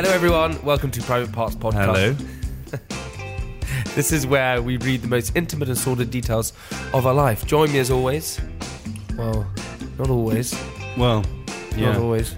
Hello, everyone. Welcome to Private Parts Podcast. Hello. This is where we read the most intimate and sordid details of our life. Join me as always. Well, not always. Well, yeah. Not always.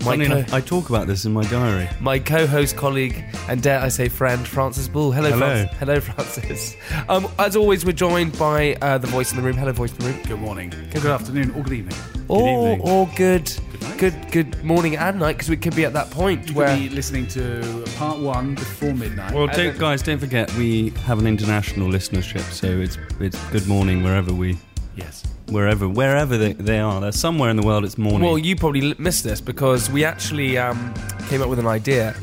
My, Funny co- enough, I talk about this in my diary. my co-host, colleague, and dare I say friend, Francis Bull. Hello, Hello. Francis. Hello, Francis. Um, as always, we're joined by uh, the voice in the room. Hello, voice in the room. Good morning, good afternoon, or good evening. Or, evening. or good, night. Good, good morning and night, because we could be at that point You where could be listening to part one before midnight. Well, don't, then- guys, don't forget we have an international listenership, so it's it's good morning wherever we yes. wherever wherever they, they are. They're somewhere in the world. It's morning. Well, you probably missed this because we actually um, came up with an idea.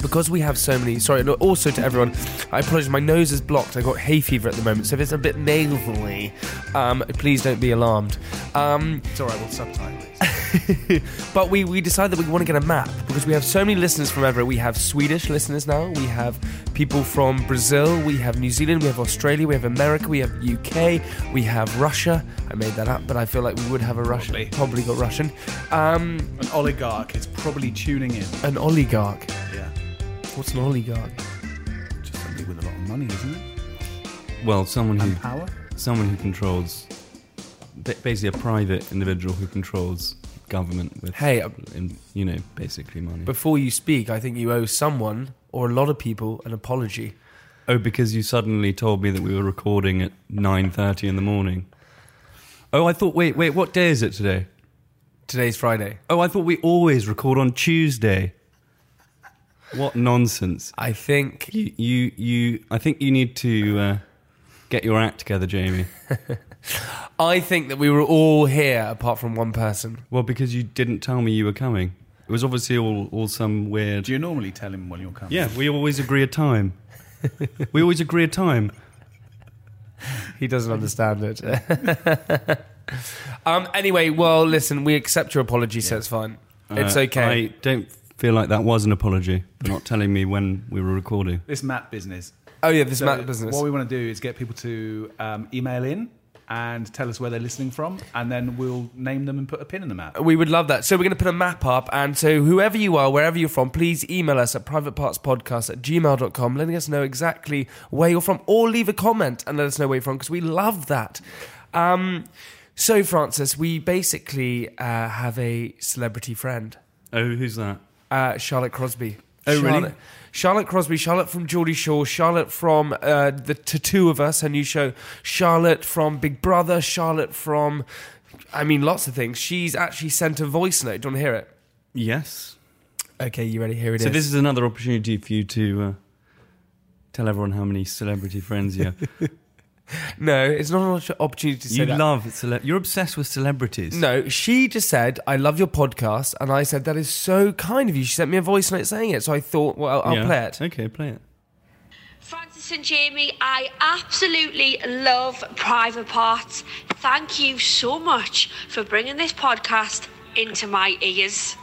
Because we have so many. Sorry, also to everyone, I apologise. My nose is blocked. I got hay fever at the moment, so if it's a bit nasally, um, please don't be alarmed. Um, It's alright, we'll subtitle it. but we, we decided that we want to get a map because we have so many listeners from everywhere. We have Swedish listeners now. We have people from Brazil. We have New Zealand. We have Australia. We have America. We have UK. We have Russia. I made that up, but I feel like we would have a Russian. Probably. Probably got Russian. Um, An oligarch is probably tuning in. an oligarch. Yeah. What's an oligarch? Just somebody with a lot of money, isn't it? well, someone who And power? someone who controls ba- basically a private individual who controls government with Hey, uh, in, you know basically money. Before you speak, I think you owe someone or a lot of people an apology. oh, because you suddenly told me that we were recording at nine thirty in the morning. Oh, I thought. Wait, wait. What day is it today? Today's Friday. Oh, I thought we always record on Tuesday. What nonsense! I think You, you, you. I think you need to uh, get your act together, Jamie. I think that we were all here apart from one person. Well, because you didn't tell me you were coming. It was obviously all, all some weird. Do you normally tell him when you're coming? Yeah, we always agree a time. we always agree a time. He doesn't understand it. um. Anyway, well, listen, we accept your apology, so it's fine. It's Uh, okay. I don't feel like that was an apology for not telling me when we were recording. This map business. oh yeah, this So Matt business. What we want to do is get people to um, email in and tell us where they're listening from, and then we'll name them and put a pin in the map. We would love that. So we're going to put a map up. And so whoever you are, wherever you're from, please email us at privatepartspodcast at gmail.com, letting us know exactly where you're from. Or leave a comment and let us know where you're from because we love that. Um, so, Francis, we basically uh, have a celebrity friend, Oh, who's that? Uh, Charlotte Crosby. Oh, really? Charlotte, Charlotte Crosby, Charlotte from Geordie Shore, Charlotte from uh, the Tattoo of Us, her new show, Charlotte from Big Brother, Charlotte from, I mean, lots of things. She's actually sent a voice note. Do you want to hear it? Yes. Okay, you ready? Here it is. So this is another opportunity for you to uh, tell everyone how many celebrity friends you have. no, it's not an opportunity to say you that. love cele- You're obsessed with celebrities. no, she just said, "I love your podcast," and I said, "That is so kind of you." She sent me a voice note saying it, so I thought, "Well, I'll, I'll Yeah. play it." Okay, play it. Francis and Jamie, I absolutely love Private Parts. Thank you so much for bringing this podcast into my ears.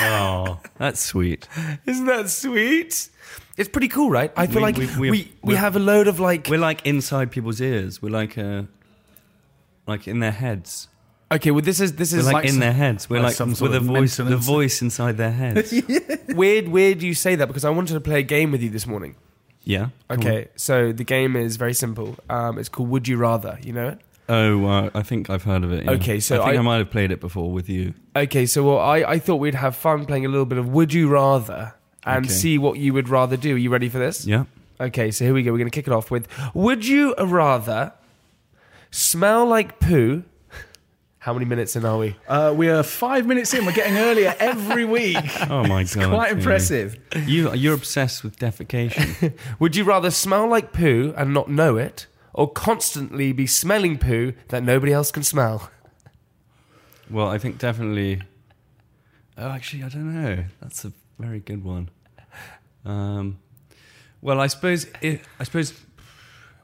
Oh, that's sweet. Isn't that sweet? It's pretty cool, right? I feel We- like we- we, we- we, have a load of like. We're like inside people's ears. We're like uh, like in their heads. Okay, well, this is this We're is like, like in some- their heads. We're like like, some with sort a of voice, the voice inside their heads. weird. Weird you say that because I wanted to play a game with you this morning. yeah. go Okay, so the game is very simple. Um, it's called Would You Rather. You know it? On. Oh, uh, I think I've heard of it. yeah. Okay, so I think I- I, might have played it before with you. Okay, so well, I, I thought we'd have fun playing a little bit of Would You Rather and Okay. see what you would rather do. Are you ready for this? Yeah. Okay, so here we go. We're going to kick it off with Would you rather smell like poo? How many minutes in are we? Uh, we are five minutes in. We're getting earlier every week. Oh my god. Quite Jamie. impressive. You you're obsessed with defecation. Would you rather smell like poo and not know it, or constantly be smelling poo that nobody else can smell? Well, I think definitely. Oh, actually, I don't know. That's a very good one. Um, well, I suppose. It, I suppose.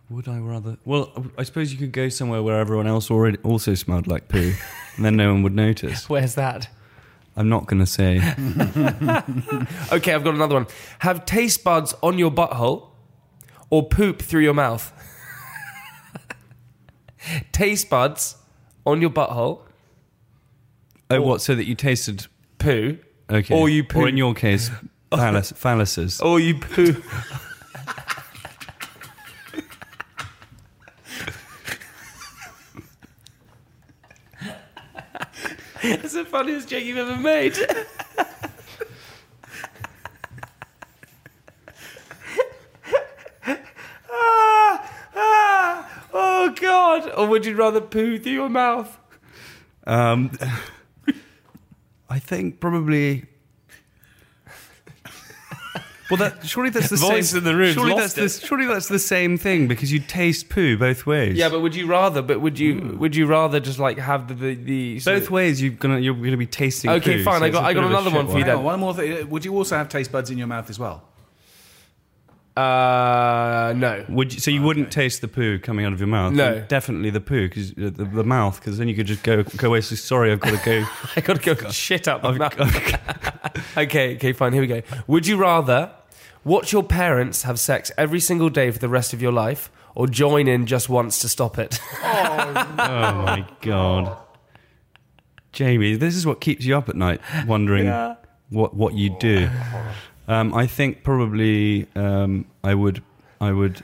Would I rather? Well, I suppose you could go somewhere where everyone else already also smelled like poo, and then no one would notice. Where's that? I'm not going to say. Okay, I've got another one. Have taste buds on your butthole or poop through your mouth? taste buds on your butthole, Oh, what? So that you tasted? poo, Okay. Or you Or in your case, phallus, phalluses. or you poo. That's the funniest joke you've ever made. ah, ah, oh God! Or would you rather poo through your mouth? Um, I think probably. Well, that surely that's the Voice same. in the room's surely lost that's the, surely that's the same thing because you taste poo both ways. Yeah, but would you rather? But would you? Would you rather just like have the the, the sort both of- ways you're gonna you're gonna be tasting. Okay, poo, fine, so I it's got- a I got of a another shit one for you Hang then. on, one more thing. Would you also have taste buds in your mouth as well? Uh, no. Would you, so you wouldn't taste the poo coming out of your mouth? No. Well, definitely the poo because the, the mouth because then you could just go go away. So sorry, I've got to go. I gotta go shit up my I've, mouth. Okay, okay, fine. Here we go. Would you rather watch your parents have sex every single day for the rest of your life, or join in just once to stop it? oh my god, Jamie, this is what keeps you up at night, wondering what what you do. Um, I think probably um, I would I would.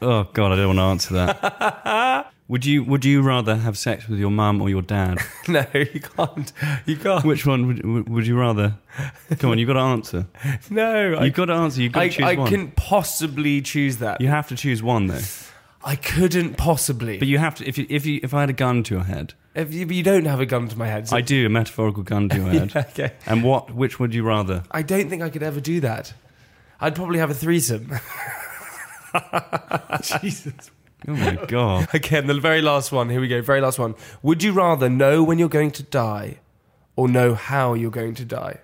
Oh god, I don't want to answer that. would you Would you rather have sex with your mum or your dad? no, you can't. You can't. Which one would would- you rather? Come on, you've got to answer. no, I, You've got to answer. You've got to I, choose I one. couldn't possibly choose that. You have to choose one though. I couldn't possibly. But you have to. If you, if you if I had a gun to your head, if you, you don't have a gun to my head, so- I do a metaphorical gun to your head. okay. And what? Which would you rather? I don't think I could ever do that. I'd probably have a threesome. Jesus. Oh my god! Again, the very last one. Here we go. Very last one. Would you rather know when you're going to die or know how you're going to die?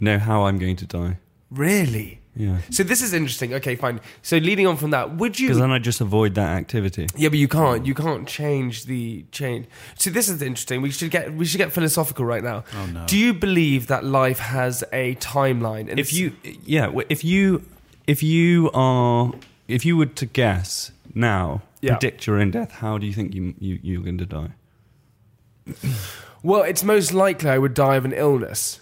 know how I'm going to die. Really? Yeah. So this is interesting. Okay, fine. So leading on from that, would you? Because then I just avoid that activity. yeah, but you can't. You can't change the change. So this is interesting. We should get we should get philosophical right now. Oh, no. Do you believe that life has a timeline? And If you, yeah, if you, if you are, if you were to guess now, Yeah. predict your own death, how do you think you, you you're going to die? well, it's most likely I would die of an illness.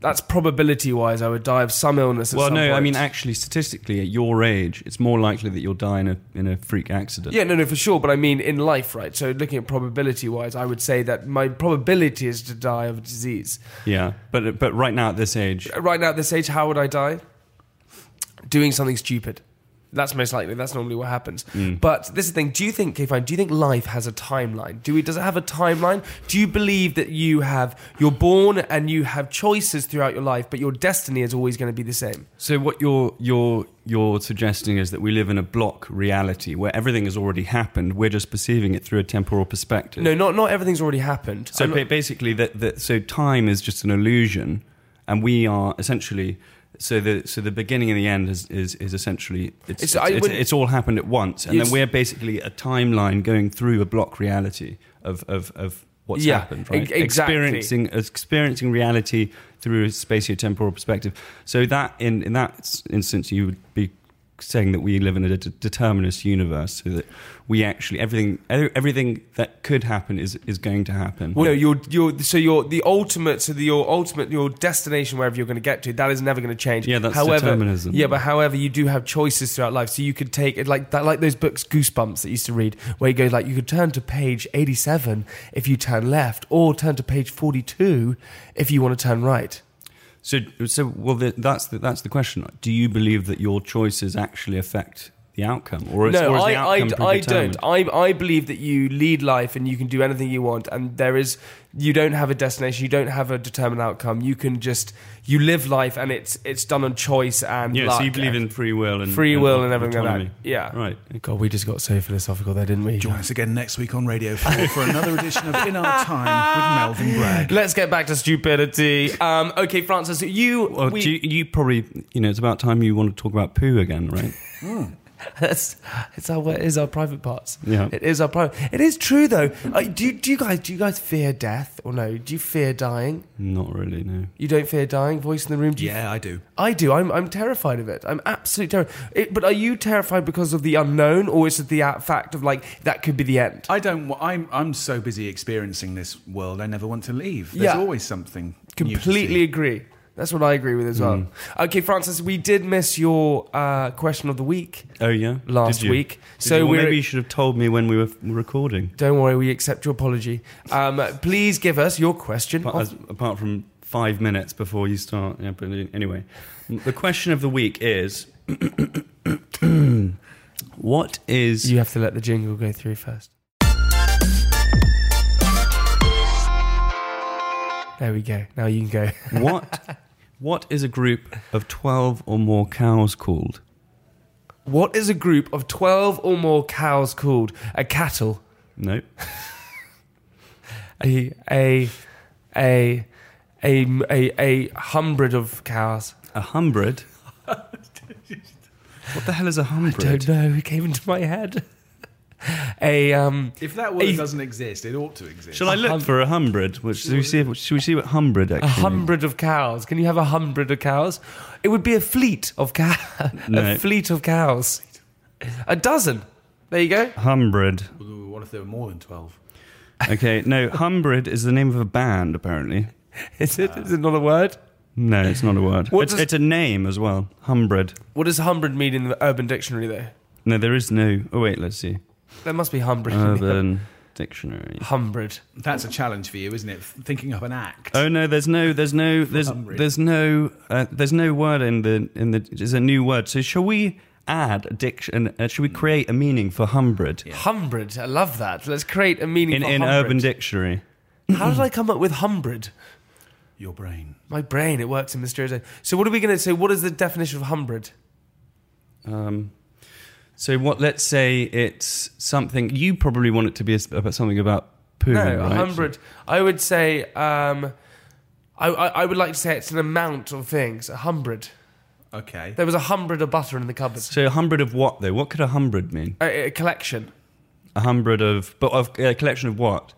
That's probability wise. I would die of some illness. Well, some no, I mean actually, statistically, at your age, it's more likely that you'll die in a in a freak accident. Yeah, no, no, for sure. But I mean, in life, right? So looking at probability wise, I would say that my probability is to die of a disease. yeah. But but right now at this age, Right now, at this age, how would I die? Doing something stupid. That's most likely. That's normally what happens. Mm. But this is the thing. Do you think, okay, fine. Do you think life has a timeline? Do we? Does it have a timeline? Do you believe that you have you're born and you have choices throughout your life, but your destiny is always going to be the same? So what you're you're you're suggesting is that we live in a block reality where everything has already happened. We're just perceiving it through a temporal perspective. No, not not everything's already happened. So I'm basically, that that so time is just an illusion, and we are essentially. So the so the beginning and the end is is, is essentially it's It's- it's, it's, it's all happened at once, and then we're basically a timeline going through a block reality of of, of what's Yeah, happened, right? exactly. Experiencing experiencing reality through a spatiotemporal perspective. So that in in that instance, you would be saying that we live in a de- determinist universe, so that we actually everything everything that could happen is is going to happen. Well, no, you're, you're, so you're the ultimate, so the, your ultimate, your destination, wherever you're going to get to, that is never going to change. Yeah, that's however, determinism. Yeah, but however, you do have choices throughout life. So you could take it like that, like those books, Goosebumps, that you used to read, where you go like you could turn to page 87 if you turn left, or turn to page 42 if you want to turn right. So, so well, that's the, that's the question. Do you believe that your choices actually affect the outcome, or is, no, or is I, the I, outcome I don't. I, I believe that you lead life and you can do anything you want, and there is you don't have a destination, you don't have a determined outcome. You can just you live life, and it's it's done on choice and Yeah, luck so you believe in free will and free will and everything autonomy. like that. Yeah, Right. God, we just got so philosophical there, didn't we? Join us again next week on Radio 4 for another edition of In Our Time with Melvin Bragg. Let's get back to stupidity. Um, okay, Francis, you. Well, we- do you, you probably, you know, it's about time you want to talk about poo again, right? That's it's our it is our private parts. Yeah. it is our private. It is true though. Uh, do you, do you guys do you guys fear death or no? Do you fear dying? Not really, no. You don't fear dying. Voice in the room. Do you Yeah, I do. I do. I'm, I'm terrified of it. I'm absolutely terrified. But are you terrified because of the unknown, or is it the uh, fact of like that could be the end? I don't. wa- I'm. I'm so busy experiencing this world. I never want to leave. There's Yeah. always something. new to Completely see. agree. That's what I agree with as well. Okay, Francis, we did miss your uh, question of the week Oh, yeah? last Did you? week. Did so you? Well, we're, maybe you should have told me when we were recording. don't worry, we accept your apology. Um, please give us your question. Apart, of- as, apart from five minutes before you start. Yeah, but anyway, the question of the week is what is. you have to let the jingle go through first. There we go. Now you can go. what what is a group of 12 or more cows called? What is a group of 12 or more cows called? A cattle. No. A a a a a, a hundred of cows. A hundred? what the hell is a hundred? Don't know. It came into my head. A um. If that word A- doesn't exist, it ought to exist. Shall I look hum- for a hundred? Which, should, we see if, should we see what hundred actually A hundred of cows. Can you have a hundred of cows? It would be a fleet of cows. No. A fleet of cows. A dozen. There you go. Hundred. What if there were more than twelve? Okay, no, hundred is the name of a band, apparently. Is it? Is it not a word? No, it's not a word. What It's, does- it's a name as well. Hundred. What does hundred mean in the Urban Dictionary? Though No, there is no. Oh wait, let's see. There must be hundred. in the Urban Dictionary. Hundred. That's a challenge for you, isn't it? Thinking of an act. Oh no, there's no, there's no, there's, Hundred. there's no, uh, there's no word in the in the. There's a new word. So shall we add a diction? Uh, should we create a meaning for hundred Hundred. I love that. Let's create a meaning in for in hundred. Urban Dictionary? How did I come up with hundred? Your brain. My brain, it works in mysterious ways. So what are we going to say? What is the definition of hundred? Um, so what? Let's say it's something you probably want it to be about something about poo. No, right? a hundred. I would say. Um, I, I I would like to say it's an amount of things. A hundred. Okay. There was a hundred of butter in the cupboard. So a hundred of what though? What could a hundred mean? A, a collection. A hundred of, but of a collection of what?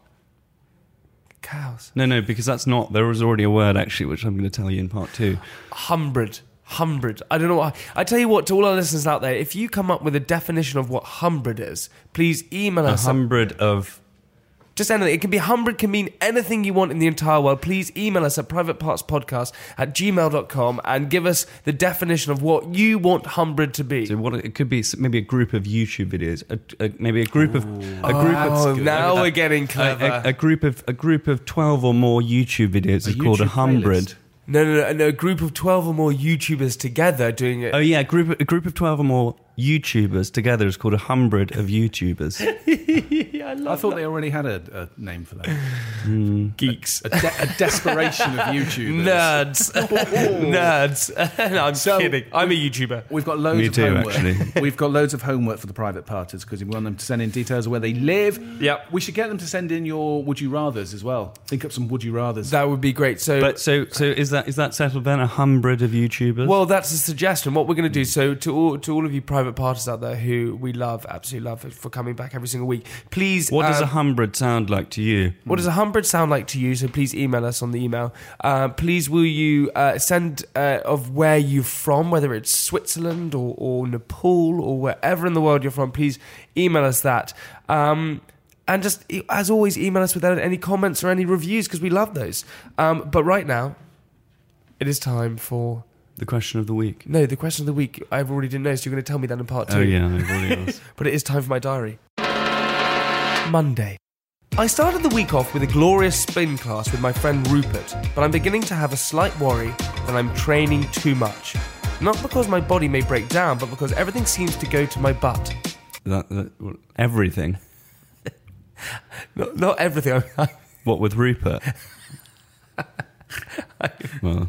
Cows. No, no, because that's not. There was already a word actually, which I'm going to tell you in part two. A Hundred. Hundred. I don't know what. I tell you what, to all our listeners out there, if you come up with a definition of what hundred is, please email us. A us. hundred of. Just anything. It can be hundred, can mean anything you want in the entire world. Please email us at privatepartspodcast at gmail.com and give us the definition of what you want hundred to be. So what it could be? Maybe a group of YouTube videos. A, a, maybe a group of a group Oh, of. now a- we're getting a, clever. a, a group of a group of twelve or more YouTube videos A is called a YouTube hundred. playlist. No, no, no, no. A group of 12 or more YouTubers together doing it. Oh yeah, a group a group of twelve or more YouTubers together is called a hundred of YouTubers. yeah, I love I thought they already had a, a name for that. geeks. A, de- a desperation of YouTubers. Nerds. Oh. Nerds. no, I'm So- kidding. I'm a YouTuber. We've got loads Me of too, homework. actually. We've got loads of homework for the private parties because we want them to send in details of where they live. Yep. We should get them to send in your would you rather's as well. Think up some would you rather's. That would be great. So, But so so is that is that settled then? A hundred of YouTubers. well, that's a suggestion. What we're going to do. So, to all to all of you private parties out there who we love, absolutely love for coming back every single week, please. What does um, a hundred sound like to you? What does a hundred sound like to you? So please email us on the email. Uh, please, will you uh, send uh, of where you're from, whether it's Switzerland or, or Nepal or wherever in the world you're from. Please email us that. Um, and just as always, email us without any comments or any reviews because we love those. Um, but right now, it is time for The question of the week. no the question of the week. I've already didn't know, so you're going to tell me that in part two. Oh yeah, it really is. But it is time for my diary. Monday. I started the week off with a glorious spin class with my friend Rupert, but I'm beginning to have a slight worry that I'm training too much. Not because my body may break down, but because everything seems to go to my butt. That, that, well, everything. Not, not everything. What with Rupert? well,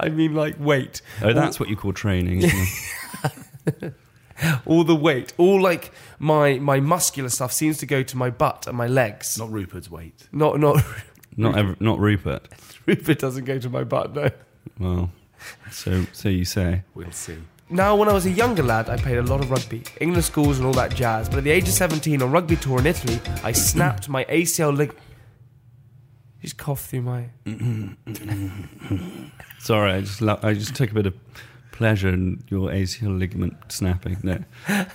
I mean, like weight. oh, that's what you call training. Isn't it? All the weight, all like my my muscular stuff seems to go to my butt and my legs. Not Rupert's weight. Not not Not ever, not Rupert. Rupert doesn't go to my butt. No. Well, so so you say. We'll see. Now, when I was a younger lad, I played a lot of rugby, England schools and all that jazz. But at the age of 17, on rugby tour in Italy, I snapped my ACL lig. Just cough through my. Sorry, I just lo- I just took a bit of pleasure in your ACL ligament snapping. No,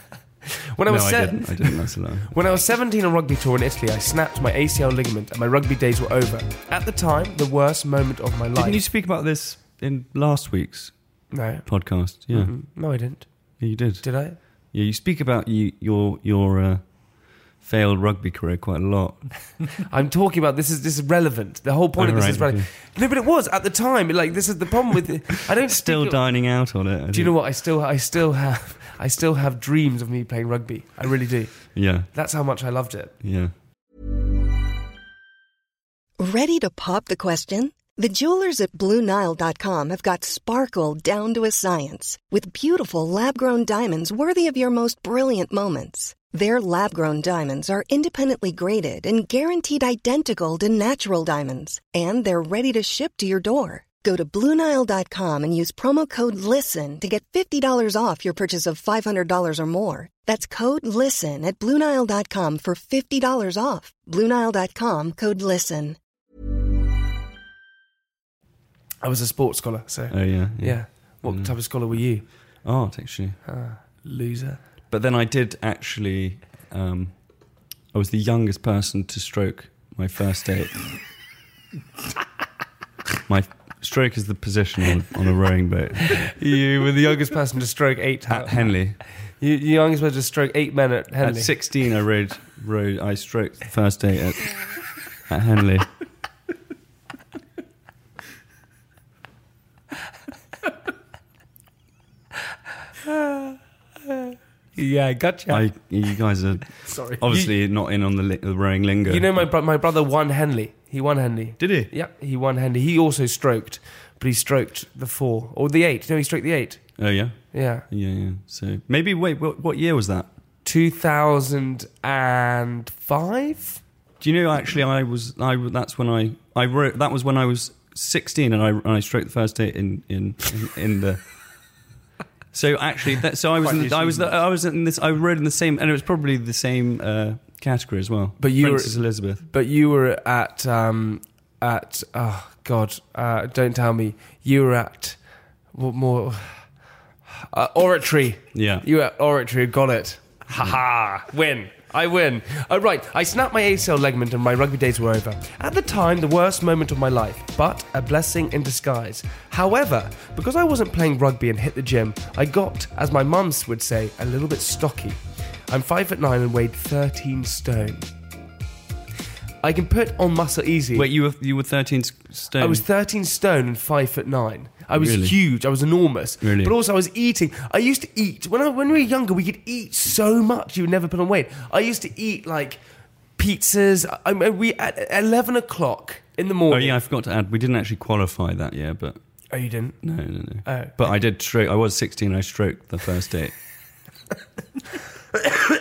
When I no, was I se- didn't. I didn't. That's a lie. When I was 17 on rugby tour in Italy, I snapped my ACL ligament and my rugby days were over. At the time, the worst moment of my life. Didn't you speak about this in last week's No. podcast? Yeah, Mm, No, I didn't. yeah you did. Did I? Yeah, you speak about you, your your uh, failed rugby career quite a lot. I'm talking about this is this is relevant. The whole point of this Alright, is relevant. No, but it was at the time. Like this is the problem with it. I don't Still speak- dining out on it. I Do you know what? I still I still have I still have dreams of me playing rugby. I really do. Yeah, That's how much I loved it. yeah. Ready to pop the question? The jewelers at BlueNile.com have got sparkle down to a science with beautiful lab grown diamonds worthy of your most brilliant moments. Their lab grown diamonds are independently graded and guaranteed identical to natural diamonds, and they're ready to ship to your door. Go to BlueNile.com and use promo code LISTEN to get $50 off your purchase of $500 or more. That's code LISTEN at BlueNile.com for $50 off. BlueNile.com code LISTEN. I was a sports scholar, so Oh yeah, yeah. What Mm. type of scholar were you? Art actually. Loser. But then I did actually. Um, I was the youngest person to stroke my first date. my stroke is the position on, on a rowing boat You were the youngest person to stroke eight. at Henley. You, the youngest person to stroke eight men at Henley. At 16, I rode, rode. I stroked the first date at, at Henley. Yeah, I gotcha. I, you guys are Sorry. obviously you, not in on the, li- the rowing lingo. You know, my bro- my brother won Henley. He won Henley. Did he? Yeah, he won Henley. He also stroked, but he stroked the four or the eight. No, he stroked the eight. Oh yeah, Yeah, yeah, yeah. So maybe wait, what, what year was that? two thousand and five. Do you know? Actually, I was. I that's when I I wrote. That was when I was sixteen, and I and I stroked the first date in in in, in the. So actually, that, so I was in, I was achievement. I was in this. I read in the same, and it was probably the same uh, category as well. But you were- Princess Elizabeth. But you were at um at oh god, uh, don't tell me you were at what more uh, oratory. Yeah. You were at oratory. Got it. Ha ha! Win. I win. Oh, right. I snapped my ACL ligament and my rugby days were over. At the time, the worst moment of my life, but a blessing in disguise. However, because I wasn't playing rugby and hit the gym, I got, as my mums would say, a little bit stocky. I'm five foot nine and weighed 13 stone. I can put on muscle easy. Wait, you were you were thirteen stone. I was 13 stone and 5 foot 9. I was Really? huge. I was enormous. Really? But also I was eating. I used to eat. When, I, when we were younger, we could eat so much you would never put on weight. I used to eat like pizzas. I, I, we At 11 o'clock in the morning. Oh yeah, I forgot to add. We didn't actually qualify that year, but Oh, you didn't? no, no, no. Oh. But I did stroke. I was sixteen. I stroked the first date.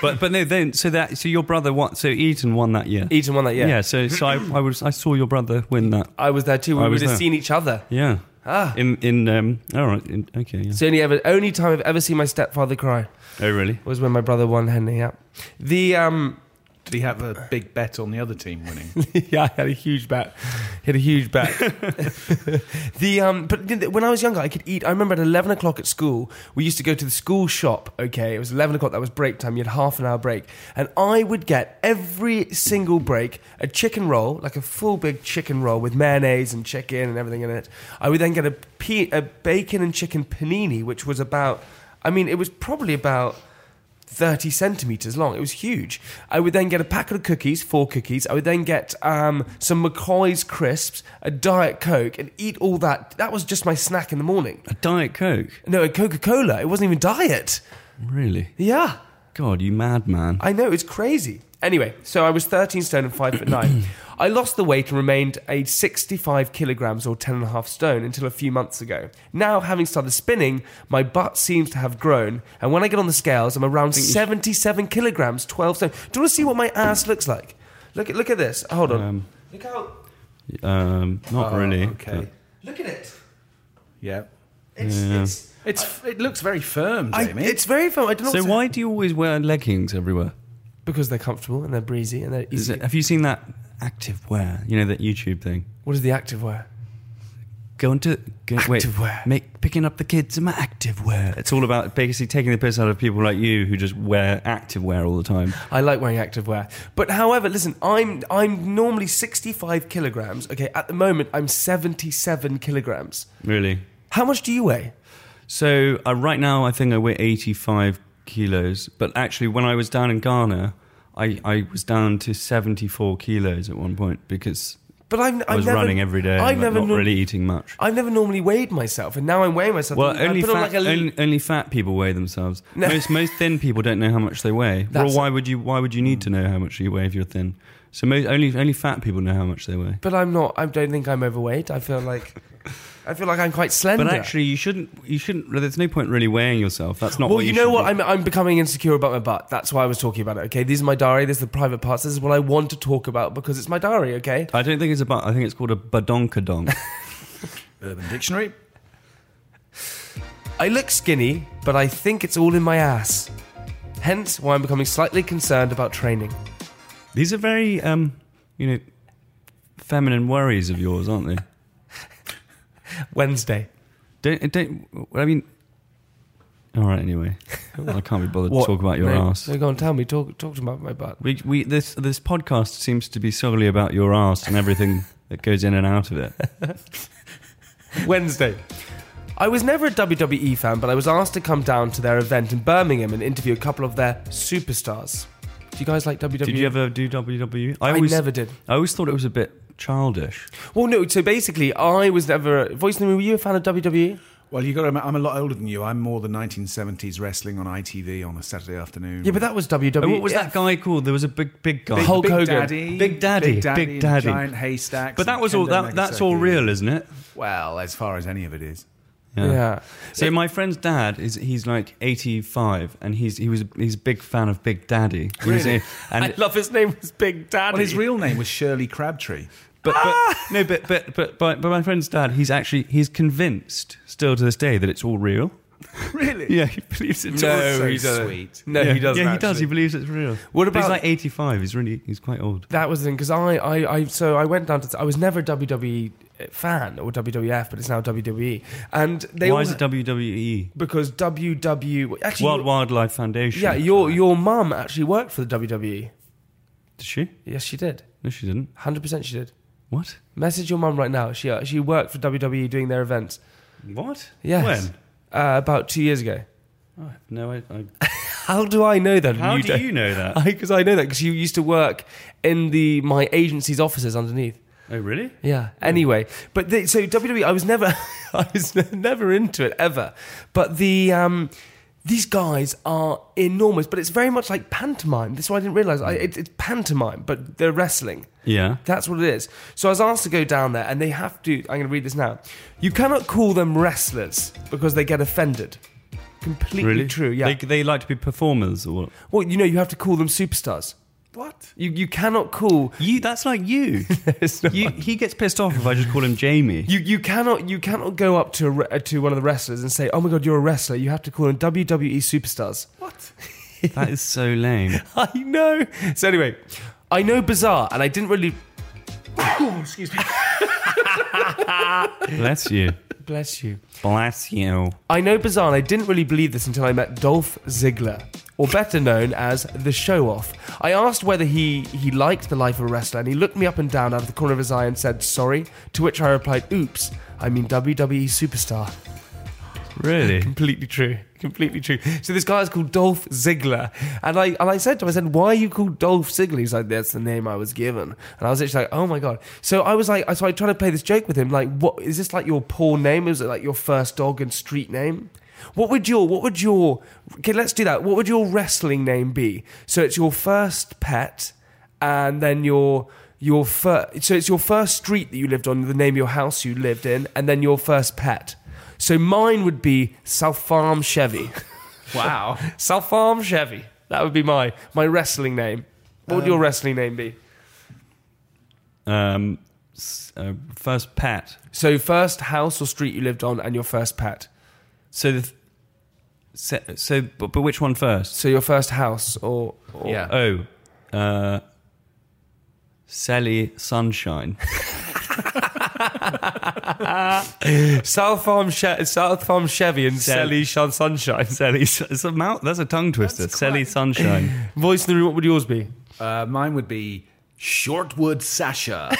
but but no, then so that so your brother won. So Eton won that year. Eton won that, year. Yeah. so so I, I was I saw your brother win that. I was there too. We I would was have there. seen each other. Yeah. Ah. In in um. All right. In, okay. Yeah. It's the only, ever, only time I've ever seen my stepfather cry oh really? was when my brother won Henley, yeah. The, um, Did he have a big bet on the other team winning? yeah, I had a huge bet. He Had a huge bet. the um, but when I was younger, I could eat. I remember at eleven o'clock at school, we used to go to the school shop. Okay, it was eleven o'clock. That was break time. You had half an hour break, and I would get every single break a chicken roll, like a full big chicken roll with mayonnaise and chicken and everything in it. I would then get a, pe- a bacon and chicken panini, which was about. I mean, it was probably about 30 centimeters long. It was huge. I would then get a packet of cookies, four cookies. I would then get um, some McCoy's crisps, a Diet Coke, and eat all that. That was just my snack in the morning. A Diet Coke? No, a Coca Cola. It wasn't even diet. Really? Yeah. God, you madman. I know, it's crazy. Anyway, so I was 13 stone and 5 foot 9. I lost the weight and remained a 65 kilograms or 10 and a half stone until a few months ago. Now, having started spinning, my butt seems to have grown, and when I get on the scales, I'm around 77 kilograms, 12 stone. Do you want to see what my ass looks like? Look at, look at this. Hold on. Um, look how. um, not Oh, really. Okay. Look at it. Yeah. It's, Yeah. it's, It's it looks very firm, I, Jamie. it's very fun. I don't know So why do you always wear leggings everywhere? Because they're comfortable and they're breezy and they're easy. it, have you seen that active wear? You know that YouTube thing. what is the active wear? Going to go, wait, Activewear. make picking up the kids in my active wear. It's all about basically taking the piss out of people like you who just wear active wear all the time. I like wearing active wear. But however, listen, I'm I'm normally 65 kilograms. Okay, at the moment I'm 77 kilograms. Really. How much do you weigh? So uh, right now, I think I weigh 85 kilos. But actually, when I was down in Ghana, I, I was down to 74 kilos at one point because But I'm, I I've was never, running every day, I've and never not really eating much. I've never normally weighed myself, and now I'm weighing myself. Well, only put on fat, like a- only, only fat people weigh themselves. No. Most most thin people don't know how much they weigh. That's- well, why would you? Why would you need to know how much you weigh if you're thin? So most, only only fat people know how much they weigh. But I'm not. I don't think I'm overweight. I feel like I feel like I'm quite slender. But actually, you shouldn't. You shouldn't. There's no point really weighing yourself. That's not. well, what you, you, know what? be. I'm, I'm becoming insecure about my butt. That's why I was talking about it. Okay, these are my diary. This is the private parts. This is what I want to talk about because it's my diary. Okay. I don't think it's about. I think it's called a badonkadonk. Urban Dictionary. I look skinny, but I think it's all in my ass. Hence why I'm becoming slightly concerned about training. These are very, um, you know, feminine worries of yours, aren't they? Wednesday. Don't don't. I mean. All right. Anyway, I can't be bothered to talk about your no, ass. No, go on, tell me. Talk, talk to me about my butt. We, we this this podcast seems to be solely about your ass and everything that goes in and out of it. Wednesday. I was never a WWE fan, but I was asked to come down to their event in Birmingham and interview a couple of their superstars. Do you guys like WWE? Did you ever do WWE? I never did. I always thought it was a bit childish. Well, no. So basically, I was never. Voice name, Were you a fan of? WWE? Well, you got to. I'm a lot older than you. I'm more the 1970s wrestling on ITV on a Saturday afternoon. Yeah, but that was WWE. Oh, what was that guy called? There was a big big guy. Big, Hulk Big Hogan. Daddy, Big Daddy, Big Daddy, Big Daddy. Giant haystacks. but that and was all. That, that's all real, isn't it? Well, as far as any of it is. Yeah. So my friend's dad is he's like 85 and he's he was he's a big fan of Big Daddy. Really? and I love his name was Big Daddy. Well, his real name was Shirley Crabtree. but, but ah! no but, but but but but my friend's dad he's actually he's convinced still to this day that it's all real. Really? Yeah, he believes it's No, all so he doesn't. sweet. No, yeah, he doesn't. Yeah, he does. He believes it's real. What But he's like 85. He's really he's quite old. That was the thing because I, I, I, so I went down to. I was never WWE fan or WWF, but it's now WWE, and they Why all is it WWE? because WW actually World Wildlife Foundation. Yeah, your your mum actually worked for the WWE. Did she? Yes, she did. No, she didn't. Hundred percent, she did. What? Message your mum right now. She uh, she worked for WWE doing their events. What? Yes. When? Uh, about two years ago. Oh, no, I, I, How do I know that? how do don't? you know that? Because I, know that because you used to work in the my agency's offices underneath. Oh, really? Yeah. Anyway, but the, so WWE, I was never, I was never into it ever. But the um, these guys are enormous. But it's very much like pantomime. That's why I didn't realize I, it, it's pantomime, but they're wrestling. Yeah. That's what it is. So I was asked to go down there, and they have to. I'm going to read this now. You cannot call them wrestlers because they get offended. Completely Really? true. Yeah. They, they like to be performers, or what? well, you know, you have to call them superstars. What? You you cannot call. You. That's like you. It's not- you. He gets pissed off if I just call him Jamie. You you cannot you cannot go up to a, re- uh, to one of the wrestlers and say, "Oh my god, you're a wrestler." You have to call them WWE superstars. What? that is so lame. I know. So anyway, I know bizarre, and I didn't really Excuse me. Bless you. Bless you. Bless you. I know bizarre, and I didn't really believe this until I met Dolph Ziggler, or better known as the Show Off. I asked whether he he liked the life of a wrestler, and he looked me up and down out of the corner of his eye and said, "Sorry." To which I replied, "Oops, I mean WWE superstar." Really? Completely true. Completely true. So this guy is called Dolph Ziggler, and I and I said to him, I said, "Why are you called Dolph Ziggler?" He's like, "That's the name I was given." And I was actually like, "Oh my god!" So I was like, so I tried to play this joke with him, like, "What is this like your poor name? Is it like your first dog and street name?" What would your what would your okay? Let's do that. What would your wrestling name be? So it's your first pet, and then your your first. So it's your first street that you lived on, the name of your house you lived in, and then your first pet. So mine would be South Farm Chevy. Wow. South Farm Chevy. That would be my my wrestling name. What would your wrestling name be? Um, s- uh, first pet. So first house or street you lived on, and your first pet. So the. th- So, so but, but which one first? So your first house or, or Yeah. Oh, uh, Sally Sunshine. South Farm che- South Farm Chevy and Sel- Sally Shun Sunshine. Sally, it's a mouth. That's a tongue twister. Sally Sunshine. Voice in the room. What would yours be? Uh, mine would be Shortwood Sasha.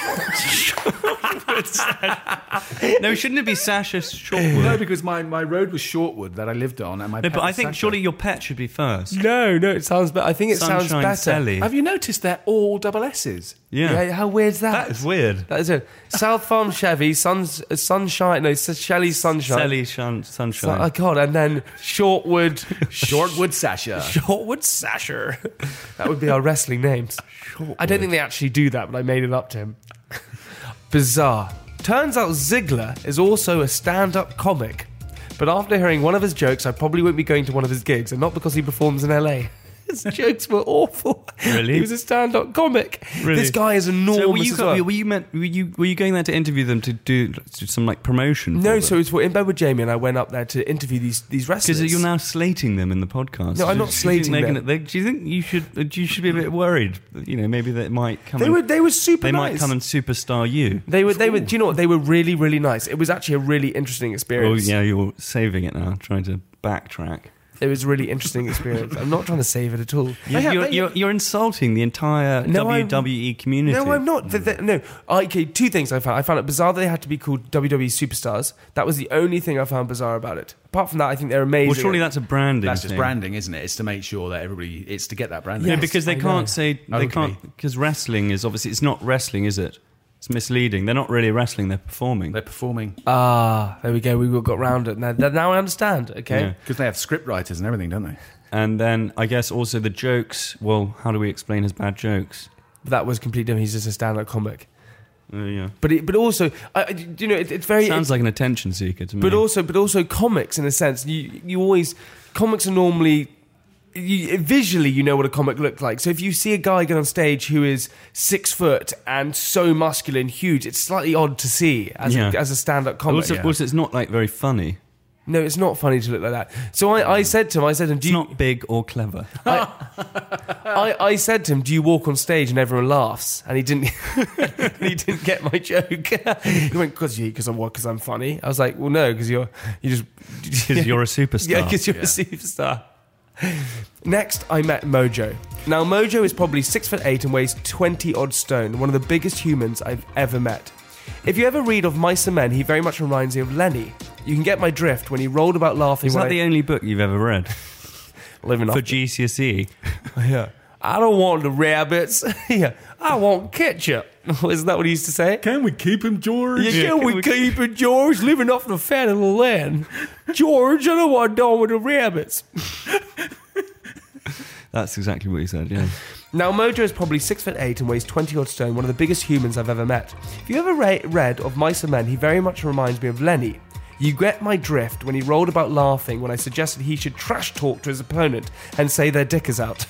no, shouldn't it be Sasha Shortwood? no, because my, my road was Shortwood that I lived on, and my No, pet but I think Sasha. surely your pet should be first. No, no. It sounds better. I think it sounds Sunshine better. Sally. Have you noticed they're all double S's? Yeah. Yeah, how weird's that? That is weird. That is it. South Farm Chevy, Suns, uh, Sunshine, no, S- Shelly Sunshine. Sally Shun- So- Sunshine. oh God, and then Shortwood, Shortwood Sasha. Shortwood Sasha. That would be our wrestling names. I don't think they actually do that, but I made it up to him. Bizarre. Turns out Ziggler is also a stand-up comic. But after hearing one of his jokes, I probably won't be going to one of his gigs, and not because he performs in LA. His jokes were awful. Really? He was a stand-up comic. Really? This guy is enormous. so were you, as well. were you meant were you were you going there to interview them to do some like promotion? No, so it's in bed with Jamie, and I went up there to interview these these wrestlers. because you're now slating them in the podcast. No, I'm not slating them. gonna- they- do you think you should you should be a bit worried? You know, maybe they might come. They and, were they were super they nice. might come and superstar you. They were they were. Do you know what? They were really really nice. It was actually a really interesting experience. Oh experience. yeah, you're saving it now, trying to backtrack. It was a really interesting experience. I'm not trying to save it at all. You're, you're, you're, you're insulting the entire No, I'm- WWE community. No, I'm not. Th- th- no, okay. Two things I found. I found it bizarre that they had to be called WWE superstars. That was the only thing I found bizarre about it. Apart from that, I think they're amazing. Well, surely that's a branding. That's just thing. branding, isn't it? It's to make sure that everybody. It's to get that branding. Yeah, because they I can't say they Okay. can't because wrestling is obviously it's not wrestling, is it? It's misleading. They're not really wrestling; they're performing. They're performing ah, there we go. We got round it. Now, now I understand. Okay. Yeah. because they have script writers and everything, don't they? And then I guess also the jokes. Well, how do we explain his bad jokes? That was completely different. He's just a stand-up comic. Uh, yeah, But it, but also, I, I- you know, it, it's very sounds like an attention seeker to me. but also but also comics in a sense you you always comics are normally you, visually you know what a comic looks like so if you see a guy get on stage who is six foot and so muscular and huge it's slightly odd to see as, Yeah. a, as a stand-up comic also, also, it's not like very funny. no it's not funny to look like that so I, I said to him I said to him do It's you, not big or clever. I, I said to him do you walk on stage and everyone laughs and he didn't he didn't get my joke he went because you because I'm what because I'm funny I was like well no because you're you just Because you're a superstar. Yeah, because you're a superstar. Next, I met Mojo. Now, Mojo is probably six foot eight and weighs 20 odd stone, one of the biggest humans I've ever met. If you ever read of Mice and Men, he very much reminds me of Lennie. You can get my drift when he rolled about laughing Is that the only book you've ever read living for GCSE? Yeah. I don't want the rabbits. yeah. I want ketchup. Isn't that what he used to say? Can we keep him, George? Yeah, can we keep him, George? Living off the fat of the land. George, I don't want to do with the rabbits. That's exactly what he said. Yeah. Now, Mojo is probably six foot eight and weighs 20 odd stone, one of the biggest humans I've ever met. If you ever re- read of Mice and Men, he very much reminds me of Lennie. You get my drift when he rolled about laughing when I suggested he should trash talk to his opponent and say their dick is out.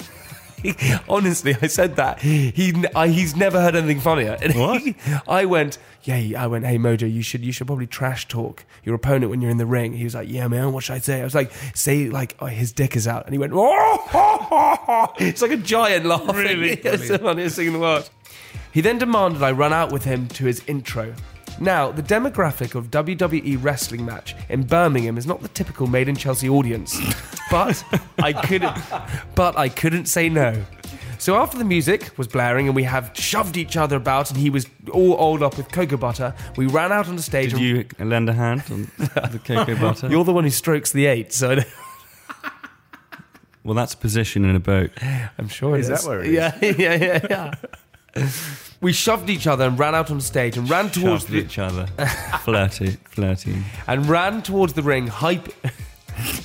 Honestly, I said that. He, I, he's never heard anything funnier. And What? he- I went, yeah. I went, hey Mojo, you should, you should probably trash talk your opponent when you're in the ring. He was like, yeah, man. What should I say? I was like, say like, oh, his dick is out. And he went, oh, it's like a giant laughing. Really, it's the funniest thing in the world. He then demanded I run out with him to his intro. Now, the demographic of WWE wrestling match in Birmingham is not the typical made in Chelsea audience, but I couldn't but I couldn't say no. So after the music was blaring and we have shoved each other about and he was all oiled up with cocoa butter, we ran out on the stage. Did and you lend a hand on the cocoa butter? You're the one who strokes the eight, so I don't- well, that's a position in a boat. I'm sure it Is is. that where it is? Yeah, yeah, yeah, yeah. We shoved each other and ran out on stage and ran towards Shoved the each other. flirty, flirty. and ran towards the ring, hype,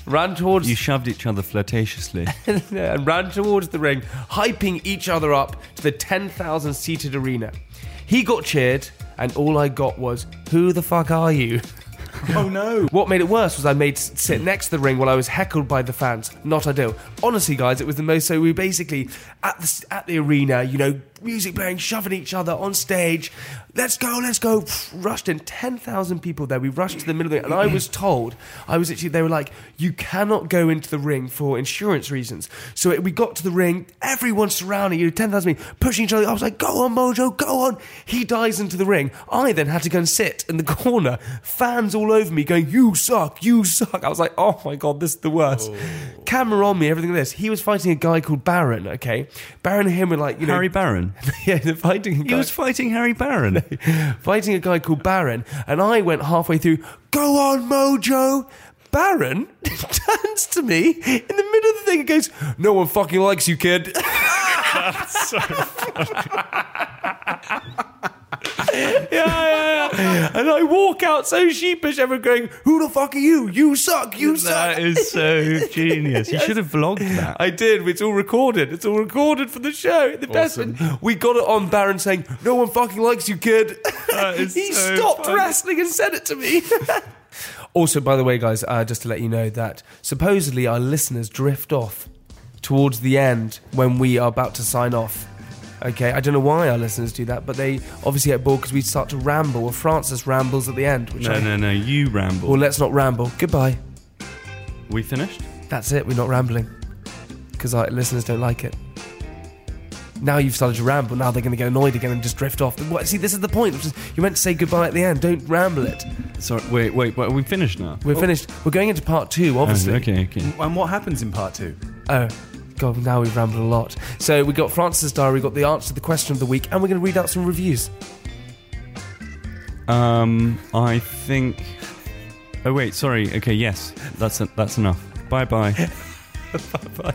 ran towards You shoved each other flirtatiously. and ran towards the ring, hyping each other up to the 10,000 seated arena. He got cheered, and all I got was, Who the fuck are you? Oh no! What made it worse was I made s- sit next to the ring while I was heckled by the fans. Not ideal. Honestly, guys, it was the most. So we basically at the s- at the arena, you know, music playing, shoving each other on stage. Let's go, let's go! Rushed in ten thousand people there. We rushed to the middle of it, and I was told I was actually they were like, you cannot go into the ring for insurance reasons. So it, we got to the ring, everyone surrounding you, ten thousand people pushing each other. I was like, go on, Mojo, go on! He dives into the ring. I then had to go and sit in the corner, fans all over me going, you suck, you suck. I was like, oh my god, this is the worst. Oh. Camera on me, everything like this. He was fighting a guy called Baron. Okay, Baron and him were like, you know, Harry Barron. yeah, they're fighting. A He was fighting Harry Barron. fighting a guy called Baron, and I went halfway through. Go on, Mojo. Baron turns to me in the middle of the thing and goes, "No one fucking likes you, kid." yeah, yeah, yeah. And I walk out so sheepish, everyone going, "Who the fuck are you? You suck. You suck." That is so genius. You should have vlogged that. I did. It's all recorded. It's all recorded for the show. The best. We got it on Baron saying, "No one fucking likes you, kid." He so stopped funny. wrestling and said it to me. also, by the way, guys, uh, just to let you know that supposedly our listeners drift off towards the end when we are about to sign off. Okay, I don't know why our listeners do that, but they obviously get bored because we start to ramble, or Francis rambles at the end. Which No, I, no, no. You ramble. Well, let's not ramble. Goodbye. we finished? That's it. We're not rambling because our listeners don't like it. Now you've started to ramble. Now they're going to get annoyed again and just drift off. What, see, this is the point. Which is, you meant to say goodbye at the end. Don't ramble it. Sorry, wait, wait, wait. Are we finished now? We're oh. finished. We're going into part two, oh, obviously. okay, okay. And what happens in part two? Oh, God, now we've rambled a lot. So we got Francis' diary, we got the answer to the question of the week, and we're going to read out some reviews. Um, I think. Oh wait, sorry. Okay, yes, that's that's enough. Bye bye. Bye bye.